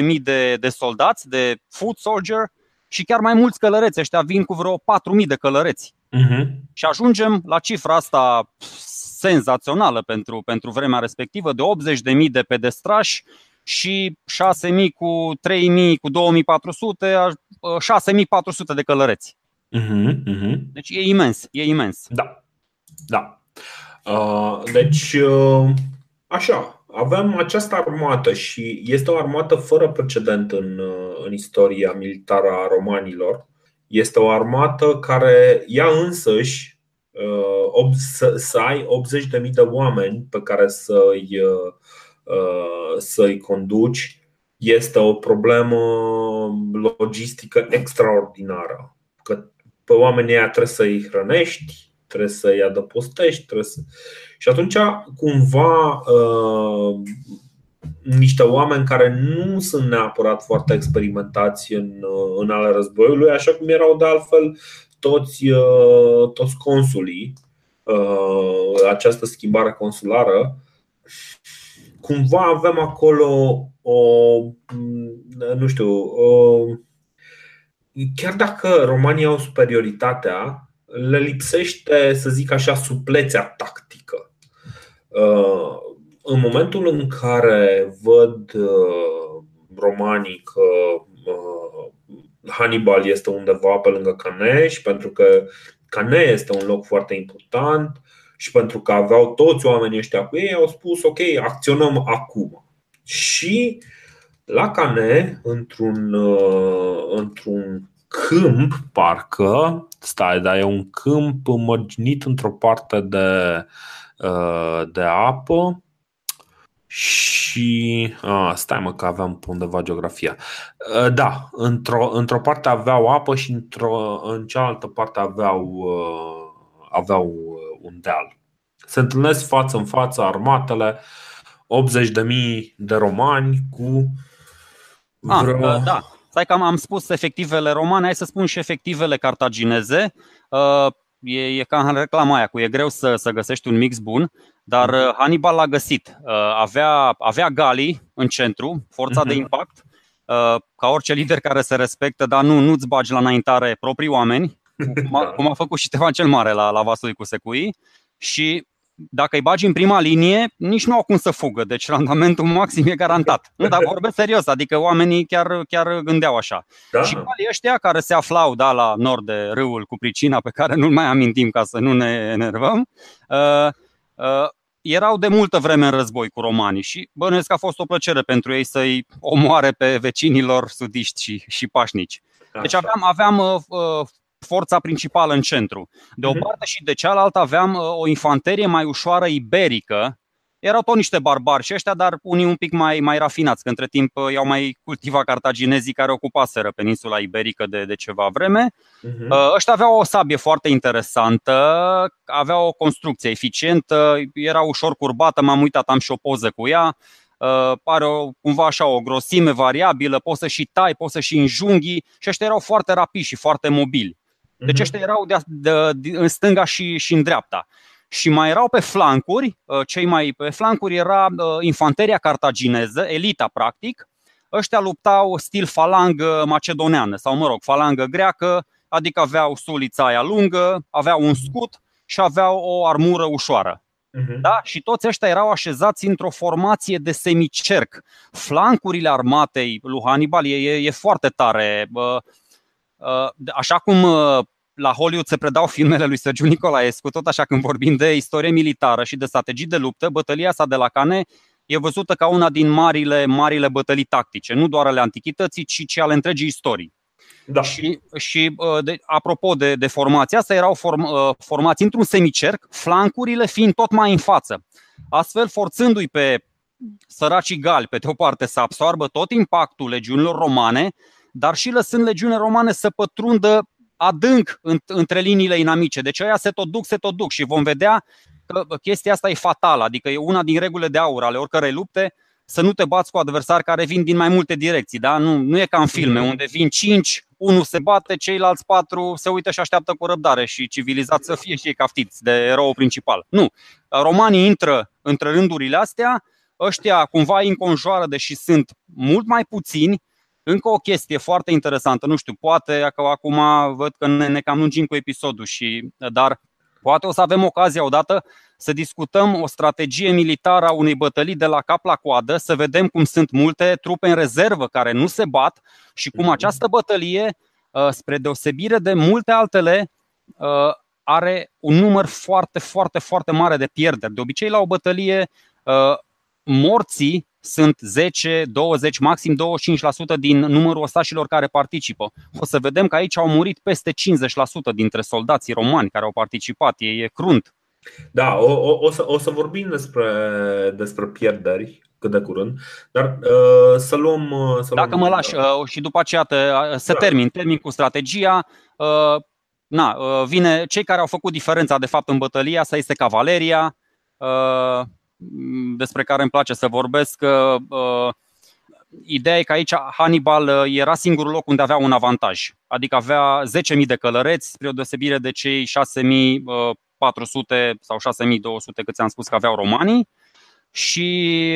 B: 40.000 de, de soldați, de foot soldier și chiar mai mulți călăreți. Ăștia vin cu vreo 4.000 de călăreți. Uh-huh. Și ajungem la cifra asta senzațională pentru, pentru vremea respectivă, de 80.000 de pedestrași și 6.000 cu 3.000 cu 2.400, 6.400 de călăreți. Uh-huh, uh-huh. Deci e imens, e imens.
A: Da, da. Uh, deci, uh, așa, avem această armată și este o armată fără precedent în, uh, în istoria militară a romanilor. Este o armată care ea însăși Uh, să, să ai 80.000 de oameni pe care să-i, uh, uh, să-i conduci este o problemă logistică extraordinară. Că pe oamenii ăia trebuie să-i hrănești, trebuie să-i adăpostești. Trebuie să... Și atunci, cumva, uh, niște oameni care nu sunt neapărat foarte experimentați în, uh, în ale războiului, așa cum erau de altfel toți, uh, toți consulii, uh, această schimbare consulară, cumva avem acolo o, nu știu, o, chiar dacă romanii au superioritatea, le lipsește, să zic așa, suplețea tactică. În momentul în care văd romanii că Hannibal este undeva pe lângă Caneș, pentru că Canea este un loc foarte important și pentru că aveau toți oamenii ăștia cu ei, au spus ok, acționăm acum. Și la Cane, într-un, uh, într-un câmp, parcă, stai, dar e un câmp mărginit într-o parte de, uh, de apă și a, stai mă că aveam undeva geografia. Da, într-o, într-o parte aveau apă și într-o, în cealaltă parte aveau, aveau un deal. Se întâlnesc față în față armatele, 80.000 de romani cu
B: vreo... A, da, stai că am, am spus efectivele romane, hai să spun și efectivele cartagineze. E, e ca în reclama aia cu e greu să, să găsești un mix bun. Dar mhm. uh, Hannibal l-a găsit. Uh, avea, avea Gali în centru, forța de mhm. impact, uh, ca orice lider care se respectă, dar nu, nu-ți bagi la înaintare proprii oameni, cum a, cum a făcut și Ștefan cel Mare la, la Vasului cu Secui. Și dacă îi bagi în prima linie, nici nu au cum să fugă, deci randamentul maxim e garantat. Nu, dar vorbesc serios, adică oamenii chiar, chiar gândeau așa. Da. Și calii ăștia care se aflau da, la nord de râul cu pricina, pe care nu-l mai amintim ca să nu ne enervăm, uh, Uh, erau de multă vreme în război cu romanii și bănuiesc că a fost o plăcere pentru ei să-i omoare pe vecinilor sudiști și, și pașnici. Deci aveam, aveam uh, uh, forța principală în centru. De o mhm. parte și de cealaltă aveam uh, o infanterie mai ușoară iberică, erau tot niște barbari și ăștia, dar unii un pic mai, mai rafinați, că între timp uh, i-au mai cultivat cartaginezii care ocupaseră peninsula iberică de, de ceva vreme. Uh-huh. Ăștia aveau o sabie foarte interesantă, aveau o construcție eficientă, era ușor curbată, m-am uitat, am și o poză cu ea. Uh, are o, cumva așa o grosime variabilă, poți să și tai, poți să și înjunghi și ăștia erau foarte rapidi și foarte mobili. Deci mhm. ăștia erau de, de, de, în stânga și, și în dreapta și mai erau pe flancuri, uh, cei mai pe flancuri era uh, infanteria cartagineză, elita practic. Ăștia luptau stil falangă macedoneană sau, mă rog, falangă greacă, adică aveau sulița aia lungă, aveau un scut și aveau o armură ușoară. Uh-huh. Da? Și toți ăștia erau așezați într-o formație de semicerc. Flancurile armatei lui Hannibal e, e, e foarte tare. Așa cum la Hollywood se predau filmele lui Sergiu Nicolaescu, tot așa când vorbim de istorie militară și de strategii de luptă, bătălia sa de la Cane e văzută ca una din marile, marile bătălii tactice, nu doar ale antichității, ci, ci ale întregii istorii. Da. Și, și de, apropo de, de formația asta, erau form, formați într-un semicerc, flancurile fiind tot mai în față. Astfel, forțându-i pe săracii gali, pe de o parte, să absoarbă tot impactul legiunilor romane, dar și lăsând legiunile romane să pătrundă adânc între liniile inamice. Deci aia se tot duc, se tot duc și vom vedea că chestia asta e fatală, adică e una din regulile de aur ale oricărei lupte, să nu te bați cu adversari care vin din mai multe direcții. Da? Nu, nu e ca în filme, mm. unde vin cinci, unul se bate, ceilalți patru se uită și așteaptă cu răbdare și civilizați să fie și ei caftiți de erou principal. Nu. Romanii intră între rândurile astea, ăștia cumva îi înconjoară, deși sunt mult mai puțini, încă o chestie foarte interesantă, nu știu, poate că acum văd că ne, ne cam lungim cu episodul, și, dar poate o să avem ocazia odată să discutăm o strategie militară a unei bătălii de la cap la coadă, să vedem cum sunt multe trupe în rezervă care nu se bat și cum această bătălie, uh, spre deosebire de multe altele, uh, are un număr foarte, foarte, foarte mare de pierderi. De obicei, la o bătălie, uh, morții sunt 10, 20, maxim 25% din numărul ostașilor care participă. O să vedem că aici au murit peste 50% dintre soldații romani care au participat. E, e crunt.
A: Da, o, o, o, să, o să vorbim despre, despre pierderi cât de curând, dar uh, să luăm. Uh, să
B: Dacă
A: luăm,
B: mă lași uh, și după aceea te, uh, să da. termin, termin cu strategia. Uh, na, vine cei care au făcut diferența de fapt în bătălia asta este cavaleria, despre care îmi place să vorbesc. Ideea e că aici Hannibal era singurul loc unde avea un avantaj, adică avea 10.000 de călăreți, spre o deosebire de cei 6.400 sau 6.200 cât ți-am spus că aveau romanii. Și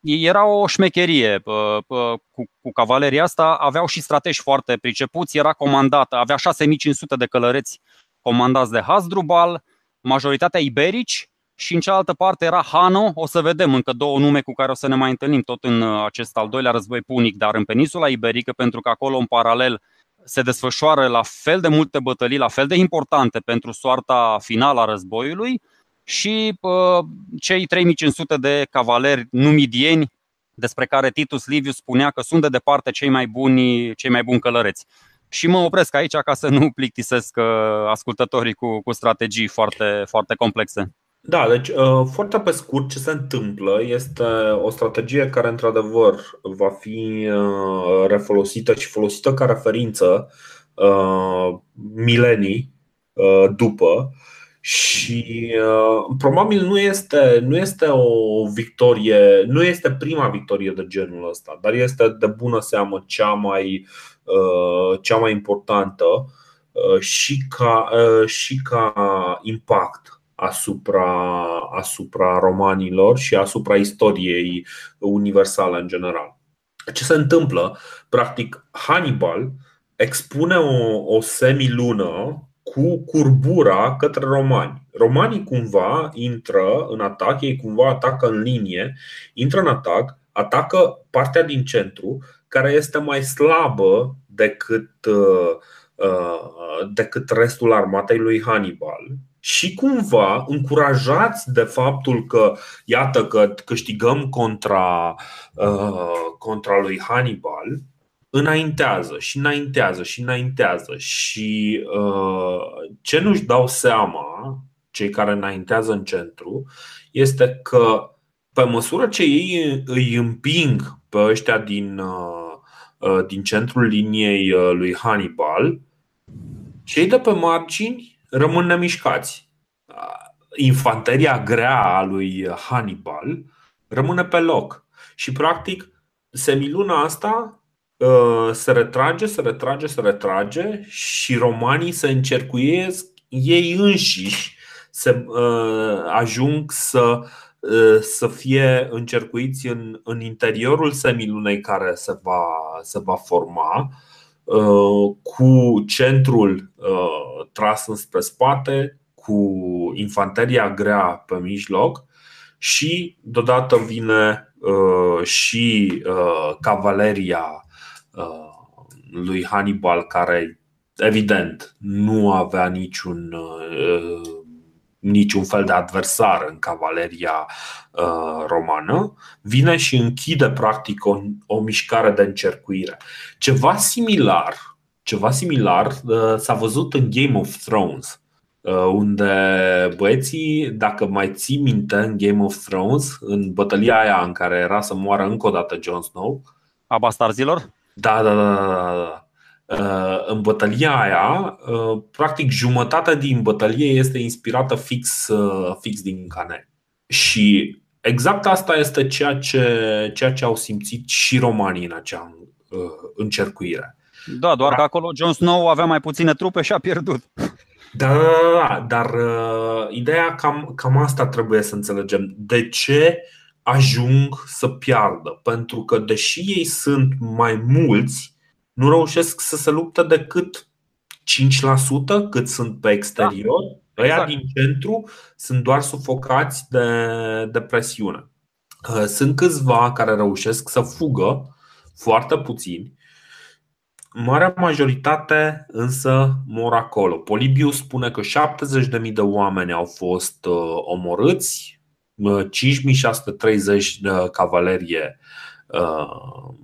B: era o șmecherie cu, cu cavaleria asta, aveau și strategi foarte pricepuți, era comandată, avea 6500 de călăreți comandați de Hasdrubal, majoritatea iberici și în cealaltă parte era Hano, o să vedem încă două nume cu care o să ne mai întâlnim tot în uh, acest al doilea război punic, dar în peninsula iberică, pentru că acolo în paralel se desfășoară la fel de multe bătălii, la fel de importante pentru soarta finală a războiului, și uh, cei 3500 de cavaleri numidieni despre care Titus Livius spunea că sunt de departe cei mai buni, cei mai buni călăreți. Și mă opresc aici ca să nu plictisesc uh, ascultătorii cu, cu strategii foarte, foarte complexe.
A: Da, deci uh, foarte pe scurt ce se întâmplă este o strategie care într-adevăr va fi uh, refolosită și folosită ca referință milenii după. Și uh, probabil nu este, nu este o victorie, nu este prima victorie de genul ăsta, dar este de bună seamă cea mai, uh, cea mai importantă uh, și, ca, uh, și ca impact asupra, asupra romanilor și asupra istoriei universale în general. Ce se întâmplă? Practic, Hannibal expune o, o semilună cu curbura către romani. Romanii cumva intră în atac, ei cumva atacă în linie, intră în atac, atacă partea din centru care este mai slabă decât, uh, uh, decât restul armatei lui Hannibal și cumva încurajați de faptul că, iată, că câștigăm contra, uh, contra lui Hannibal, înaintează și înaintează și înaintează. Și uh, ce nu-și dau seama cei care înaintează în centru este că pe măsură ce ei îi împing pe ăștia din, uh, uh din centrul liniei uh, lui Hannibal, cei de pe margini rămân nemișcați. Infanteria grea a lui Hannibal rămâne pe loc și practic semiluna asta Uh, se retrage, se retrage, se retrage și romanii se încercuiesc ei înșiși se uh, ajung să, uh, să fie încercuiți în, în interiorul semilunei care se va, se va forma cu centrul tras înspre spate, cu infanteria grea pe mijloc și deodată vine și cavaleria Uh, lui Hannibal, care evident nu avea niciun, uh, niciun fel de adversar în cavaleria uh, romană, vine și închide practic o, o mișcare de încercuire. Ceva similar, ceva similar s-a văzut în Game of Thrones unde băieții, dacă mai ții minte în Game of Thrones, în bătălia aia în care era să moară încă o dată Jon Snow,
B: a bastarzilor?
A: Da, da, da, da, da. Uh, în bătălia aia, uh, practic jumătate din bătălie este inspirată fix, uh, fix din cane. Și exact asta este ceea ce, ceea ce au simțit și romanii în acea încercuire.
B: Da, doar că acolo Jon Snow avea mai puține trupe și a pierdut.
A: Da, da, da, da dar uh, ideea cam, cam asta trebuie să înțelegem. De ce ajung să piardă, pentru că deși ei sunt mai mulți, nu reușesc să se luptă decât 5% cât sunt pe exterior. Da. Ăia exact. din centru sunt doar sufocați de, de presiune. Uh, sunt câțiva care reușesc să fugă, foarte puțini. Marea majoritate însă mor acolo. Polibius spune că 70.000 de oameni au fost uh, omorâți, 5630 de cavalerie, uh,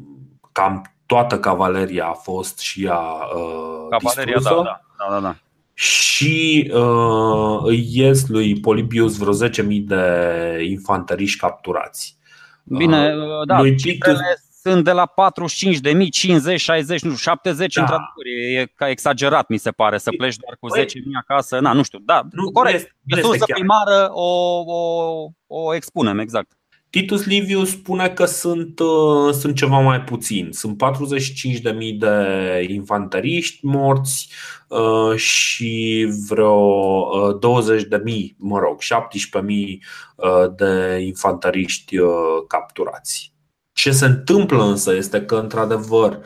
A: cam toată cavaleria a fost și ea uh, Cavaleria, da,
B: da, da, da, da.
A: Și uh, îi ies lui Polibius vreo 10.000 de infanteriști capturați.
B: Bine, uh, da, lui Pictus... sunt de la 45 de mii, 50, 60, nu știu, 70 da. într-adevăr. E ca exagerat, mi se pare, să pleci doar cu 10 păi- mii acasă. Na, nu știu, da, nu, corect. Resursă primară o, o, o expunem, exact.
A: Titus Liviu spune că sunt, uh, sunt ceva mai puțini. Sunt 45.000 de infanteriști morți uh, și vreo uh, 20.000, mă rog, 17.000 uh, de infanteriști uh, capturați. Ce se întâmplă însă este că, într-adevăr,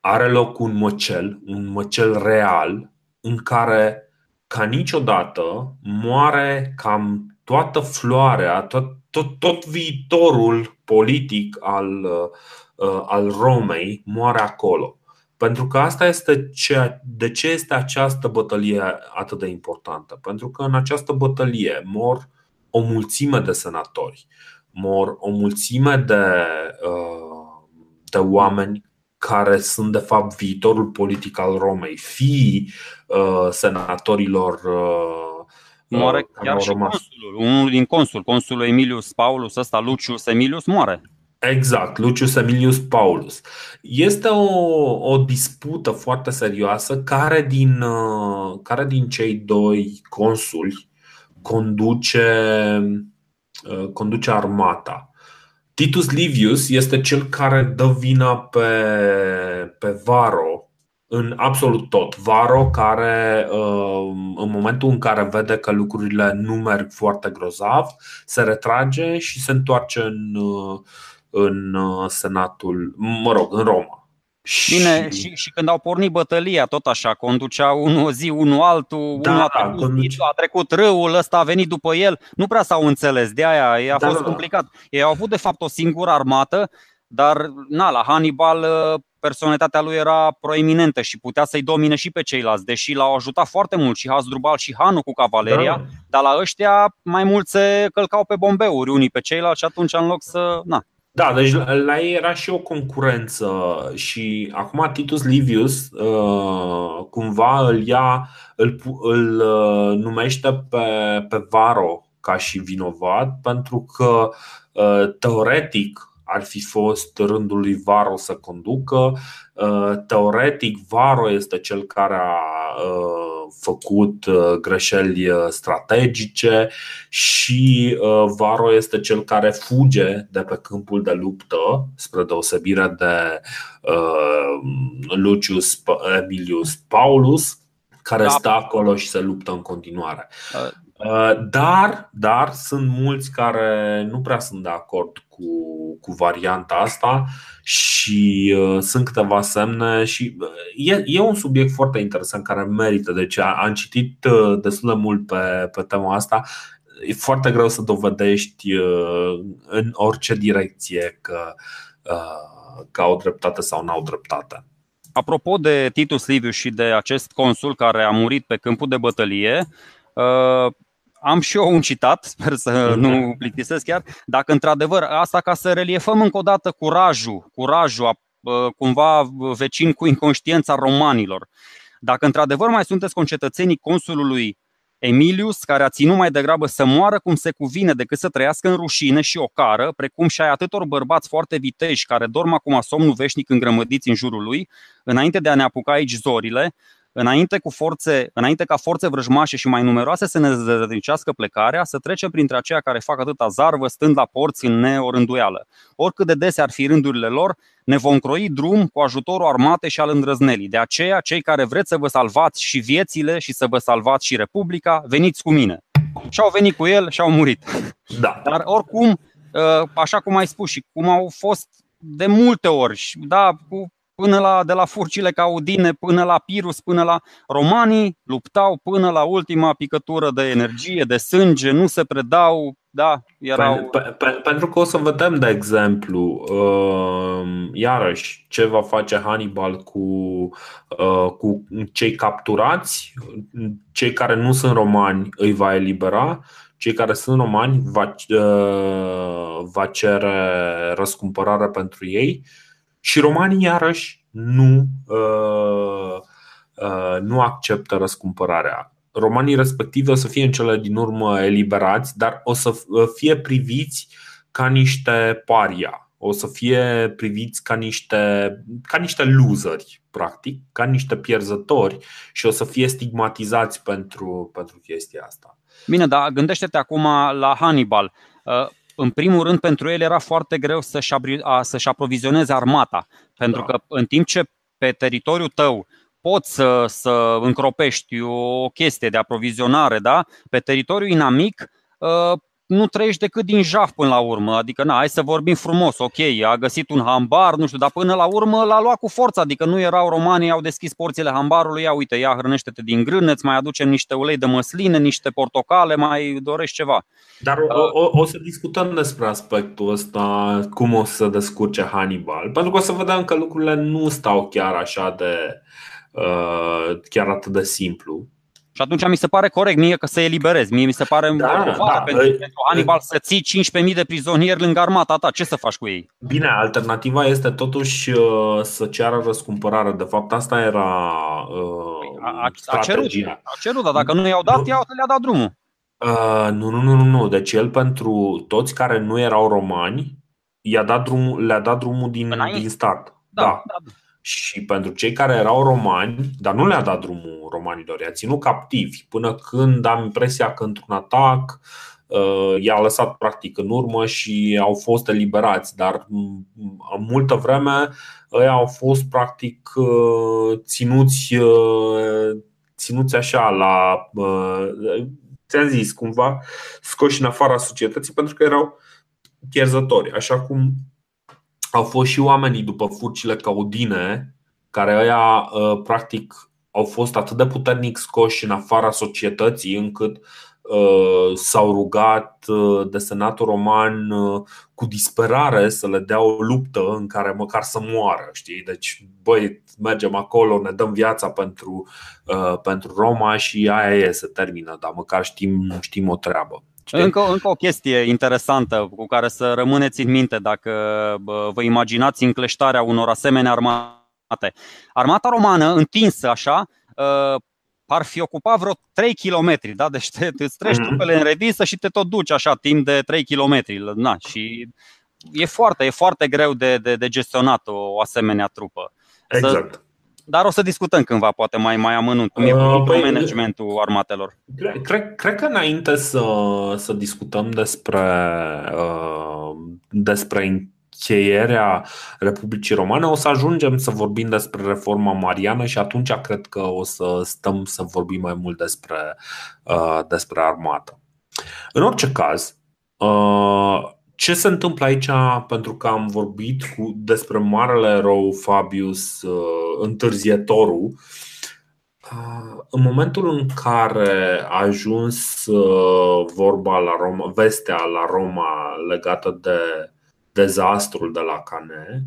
A: are loc un măcel, un măcel real, în care, ca niciodată, moare cam toată floarea, tot, tot, tot viitorul politic al, uh, al Romei moare acolo. Pentru că asta este ceea, de ce este această bătălie atât de importantă. Pentru că în această bătălie mor o mulțime de senatori, mor o mulțime de, uh, de oameni care sunt de fapt viitorul politic al Romei, fii uh, senatorilor
B: Moare chiar și consulul, unul din consul, consulul Emilius Paulus, ăsta Lucius Emilius moare.
A: Exact, Lucius Emilius Paulus. Este o, o dispută foarte serioasă care din, uh, care din cei doi consuli conduce, uh, conduce armata. Titus Livius este cel care dă vina pe, pe Varo în absolut tot. Varo care uh, în momentul în care vede că lucrurile nu merg foarte grozav, se retrage și se întoarce în, uh, în uh, Senatul, mă rog, în Roma.
B: Bine, și, și când au pornit bătălia, tot așa, conducea unul o zi, unul altul, da, unul a trecut, conduce... a trecut râul, ăsta a venit după el. Nu prea s-au înțeles, de aia a da, fost da, complicat. Ei au avut de fapt o singură armată, dar na, la Hannibal personalitatea lui era proeminentă și putea să-i domine și pe ceilalți, deși l-au ajutat foarte mult și Hasdrubal și Hanu cu cavaleria, da. dar la ăștia mai mult se călcau pe bombeuri unii pe ceilalți și atunci în loc să... Na.
A: Da, deci la ei era și o concurență și acum Titus Livius uh, cumva îl ia, îl, îl uh, numește pe, pe Varo ca și vinovat pentru că uh, teoretic ar fi fost rândul lui Varo să conducă. Uh, teoretic, Varo este cel care a uh, făcut uh, greșeli strategice și Varo este cel care fuge de pe câmpul de luptă, spre deosebire de Lucius Emilius Paulus, care da. stă acolo și se luptă în continuare. Dar, dar sunt mulți care nu prea sunt de acord cu, cu varianta asta și uh, sunt câteva semne și uh, e, e un subiect foarte interesant care merită. Deci am citit uh, destul de mult pe, pe tema asta. E foarte greu să dovedești uh, în orice direcție că, uh, că au dreptate sau nu au dreptate.
B: Apropo de Titus Livius și de acest consul care a murit pe câmpul de bătălie, uh, am și eu un citat, sper să nu plictisesc chiar, dacă într-adevăr asta ca să reliefăm încă o dată curajul, curajul cumva vecin cu inconștiența romanilor. Dacă într-adevăr mai sunteți concetățenii consulului Emilius, care a ținut mai degrabă să moară cum se cuvine decât să trăiască în rușine și ocară, precum și ai atâtor bărbați foarte viteji care dorm acum somnul veșnic îngrămădiți în jurul lui, înainte de a ne apuca aici zorile, înainte, cu forțe, înainte ca forțe vrăjmașe și mai numeroase să ne zădărnicească plecarea, să trecem printre aceia care fac atâta zarvă stând la porți în neorânduială. Oricât de dese ar fi rândurile lor, ne vom croi drum cu ajutorul armatei și al îndrăznelii. De aceea, cei care vreți să vă salvați și viețile și să vă salvați și Republica, veniți cu mine. Și au venit cu el și au murit.
A: Da.
B: Dar oricum, ă, așa cum ai spus și cum au fost de multe ori, da, cu până la, de la furcile caudine până la Pirus, până la romanii, luptau până la ultima picătură de energie, de sânge, nu se predau, da, erau...
A: Pe, pe, pe, pentru că o să vedem, de exemplu, uh, iarăși, ce va face Hannibal cu, uh, cu cei capturați, cei care nu sunt romani îi va elibera, cei care sunt romani va, uh, va cere răscumpărare pentru ei și romanii, iarăși, nu, uh, uh, nu acceptă răscumpărarea. Romanii respectivi o să fie în cele din urmă eliberați, dar o să fie priviți ca niște paria. o să fie priviți ca niște, ca niște loseri, practic, ca niște pierzători și o să fie stigmatizați pentru, pentru chestia asta.
B: Bine, dar gândește-te acum la Hannibal. Uh, în primul rând, pentru el era foarte greu să-și, să-și aprovizioneze armata, pentru da. că în timp ce pe teritoriul tău poți să, să încropești o chestie de aprovizionare, da? pe teritoriul inamic uh, nu trăiești decât din jaf până la urmă. Adică, na, hai să vorbim frumos, ok, a găsit un hambar, nu știu, dar până la urmă l-a luat cu forța. Adică nu erau romanii, au deschis porțile hambarului, ia uite, ia hrănește-te din grâneț, mai aducem niște ulei de măsline, niște portocale, mai dorești ceva.
A: Dar o, o, o să discutăm despre aspectul ăsta, cum o să descurce Hannibal, pentru că o să vedem că lucrurile nu stau chiar așa de, uh, chiar atât de simplu.
B: Și atunci mi se pare corect mie că să eliberezi. Mie mi se pare da, da, pentru, e, pentru Hannibal să ții 15.000 de prizonieri lângă armata ta. Ce să faci cu ei?
A: Bine, alternativa este totuși uh, să ceară răscumpărare. De fapt, asta era uh, a, a,
B: a, cerut, a cerut, dar dacă nu i-au dat, i-au, le-a dat drumul.
A: Uh, nu, nu, nu, nu, nu. Deci el pentru toți care nu erau romani, i-a dat drumul, le-a dat drumul din, din start. Da, da. da. Și pentru cei care erau romani, dar nu le-a dat drumul romanilor, i-a ținut captivi până când am impresia că într-un atac uh, i-a lăsat practic în urmă și au fost eliberați, dar în multă vreme ei au fost practic uh, ținuți, uh, ținuți așa la ți-am zis, cumva scoși în afara societății pentru că erau pierzători, așa cum au fost și oamenii după furcile caudine, care ăia ă, practic au fost atât de puternic scoși în afara societății încât ă, s-au rugat ă, de senatul roman cu disperare să le dea o luptă în care măcar să moară. Știi? Deci, băi, mergem acolo, ne dăm viața pentru, pentru Roma și aia e, se termină, dar măcar știm, știm o treabă.
B: Încă, încă o chestie interesantă cu care să rămâneți în minte dacă vă imaginați încleștarea unor asemenea armate. Armata romană, întinsă așa, ă, ar fi ocupat vreo 3 km, da? deci te, îți treci mm-hmm. trupele în revistă și te tot duci așa timp de 3 km. Na, și e foarte, e foarte greu de, de, de gestionat o, o asemenea trupă.
A: Exact. Să,
B: dar o să discutăm cândva, poate mai, mai amănunt, cum e uh, păi, managementul armatelor.
A: Cred, cred că înainte să, să discutăm despre, uh, despre încheierea Republicii Romane, o să ajungem să vorbim despre reforma mariană și atunci cred că o să stăm să vorbim mai mult despre, uh, despre armată. În orice caz, uh, ce se întâmplă aici? Pentru că am vorbit cu, despre marele erou Fabius uh, Întârzietorul. Uh, în momentul în care a ajuns uh, vorba la Roma, vestea la Roma legată de dezastrul de la Cane,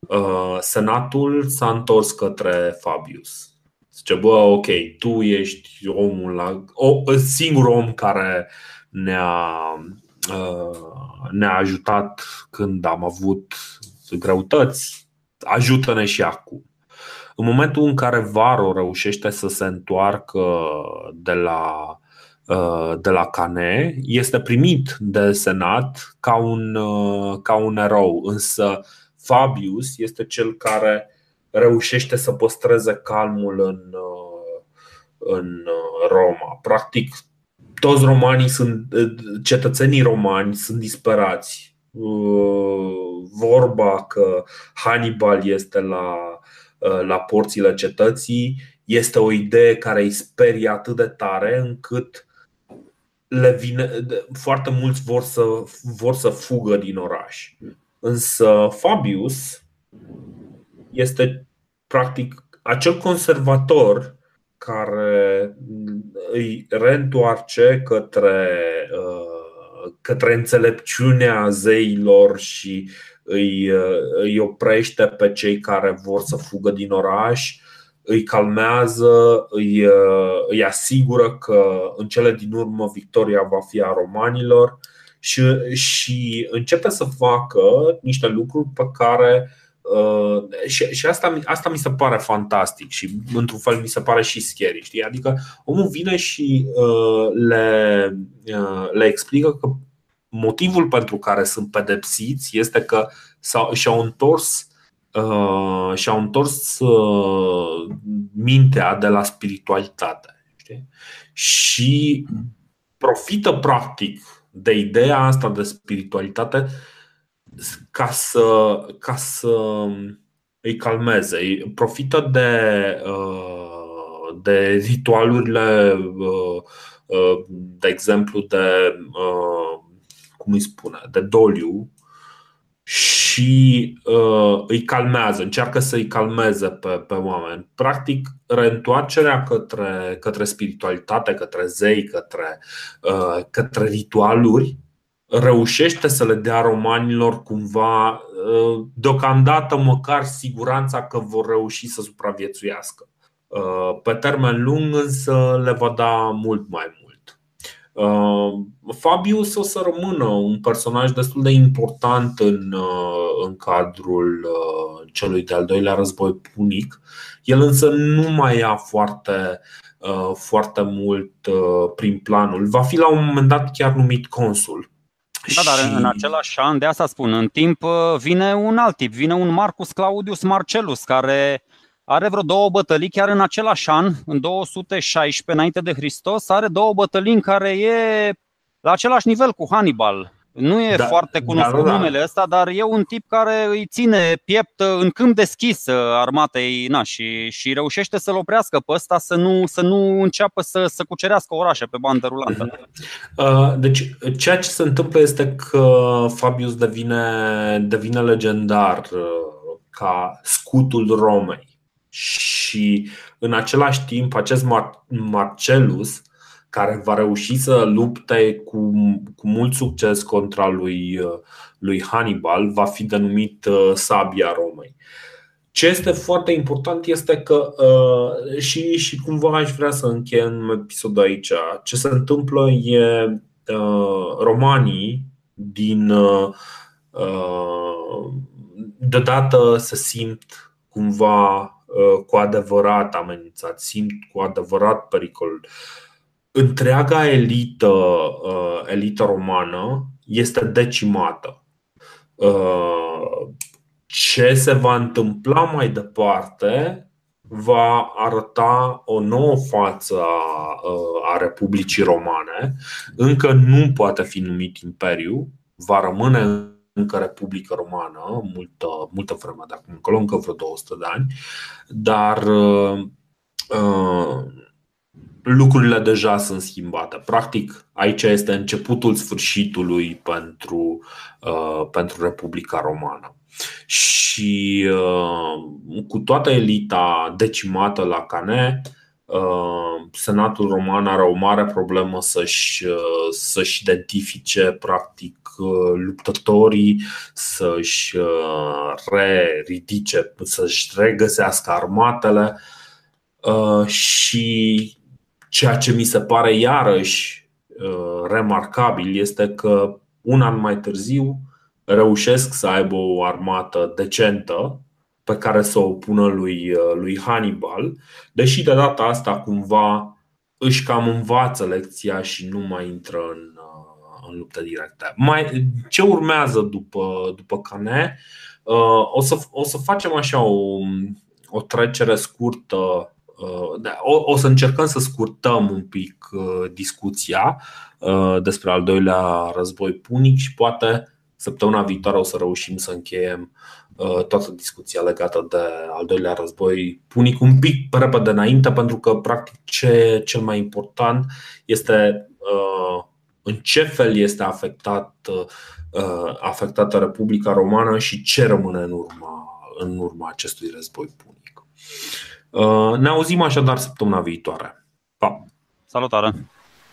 A: uh, senatul s-a întors către Fabius. Zice, bă, ok, tu ești omul la, o, singur om care ne-a Uh, ne-a ajutat când am avut greutăți, ajută-ne și acum. În momentul în care Varo reușește să se întoarcă de la, uh, de la Cane, este primit de Senat ca un, uh, ca un erou, însă Fabius este cel care reușește să păstreze calmul în, în Roma. Practic, toți romanii sunt, cetățenii romani sunt disperați. Uh, vorba că Hannibal este la, uh, la porțile cetății este o idee care îi sperie atât de tare încât le vine, foarte mulți vor să, vor să fugă din oraș. Însă Fabius este practic acel conservator care îi reîntoarce către, uh, către înțelepciunea zeilor și îi, uh, îi oprește pe cei care vor să fugă din oraș, îi calmează, îi, uh, îi asigură că în cele din urmă victoria va fi a romanilor și, și începe să facă niște lucruri pe care uh, Uh, și, și asta, asta mi se pare fantastic și într-un fel mi se pare și scary. Știi? Adică omul vine și uh, le, uh, le explică că motivul pentru care sunt pedepsiți este că sau și-au întors uh, și-au întors uh, mintea de la spiritualitate știi? și profită practic de ideea asta de spiritualitate ca să, ca să îi calmeze. Profită de, uh, de ritualurile, uh, uh, de exemplu, de cum îi spune, de doliu și uh, îi calmează, încearcă să îi calmeze pe, pe oameni. Practic, reîntoarcerea către, către spiritualitate, către zei, către, uh, către ritualuri, reușește să le dea romanilor cumva, uh, deocamdată măcar siguranța că vor reuși să supraviețuiască. Uh, pe termen lung însă le va da mult mai mult. Uh, Fabius o să rămână un personaj destul de important în, în cadrul celui de-al doilea război punic. El însă nu mai ia foarte, foarte mult prin planul. Va fi la un moment dat chiar numit consul
B: da, dar și... în același an, de asta spun, în timp uh, vine un alt tip, vine un Marcus Claudius Marcellus, care are vreo două bătălii chiar în același an, în 216 înainte de Hristos, are două bătălii în care e la același nivel cu Hannibal. Nu e da, foarte cunoscut da, da. numele ăsta, dar e un tip care îi ține piept în câmp deschis armatei na, și, și reușește să-l oprească pe ăsta să nu, să nu înceapă să, să cucerească orașe pe bandă rulantă. Mhm.
A: Uh, deci, ceea ce se întâmplă este că Fabius devine, devine legendar uh, ca scutul Romei. Și în același timp, acest Marcellus care va reuși să lupte cu, cu mult succes contra lui, lui Hannibal, va fi denumit uh, Sabia Romei. Ce este foarte important este că uh, și, și cumva aș vrea să încheiem episodul aici. Ce se întâmplă e uh, romanii din uh, uh deodată se simt cumva uh, cu adevărat amenințați, simt cu adevărat pericolul. Uh, întreaga elită, uh, elită romană este decimată. Uh, ce se va întâmpla mai departe va arăta o nouă față a, uh, a Republicii Romane. Încă nu poate fi numit imperiu, va rămâne încă Republică Romană multă, multă vreme de acum încolo, încă vreo 200 de ani, dar uh, uh, lucrurile deja sunt schimbate. Practic, aici este începutul sfârșitului pentru, uh, pentru Republica Romană. Și uh, cu toată elita decimată la Cane, uh, Senatul Roman are o mare problemă să-și, uh, să-și identifice practic uh, luptătorii, să-și uh, re-ridice, să-și regăsească armatele și Ceea ce mi se pare iarăși uh, remarcabil este că un an mai târziu reușesc să aibă o armată decentă pe care să o pună lui, uh, lui Hannibal, deși de data asta cumva își cam învață lecția și nu mai intră în, uh, în luptă directă. Mai, ce urmează după, după Cane? O să, o să facem așa o, o trecere scurtă Uh, da, o, o să încercăm să scurtăm un pic uh, discuția uh, despre al doilea război punic și poate săptămâna viitoare o să reușim să încheiem toată discuția legată de al doilea război punic un pic pe repede înainte, pentru că practic ce cel mai important este în ce fel este afectat, afectată Republica Romană și ce rămâne în urma, în urma acestui război punic. Uh, ne auzim așadar săptămâna viitoare. Pa!
B: Salutare!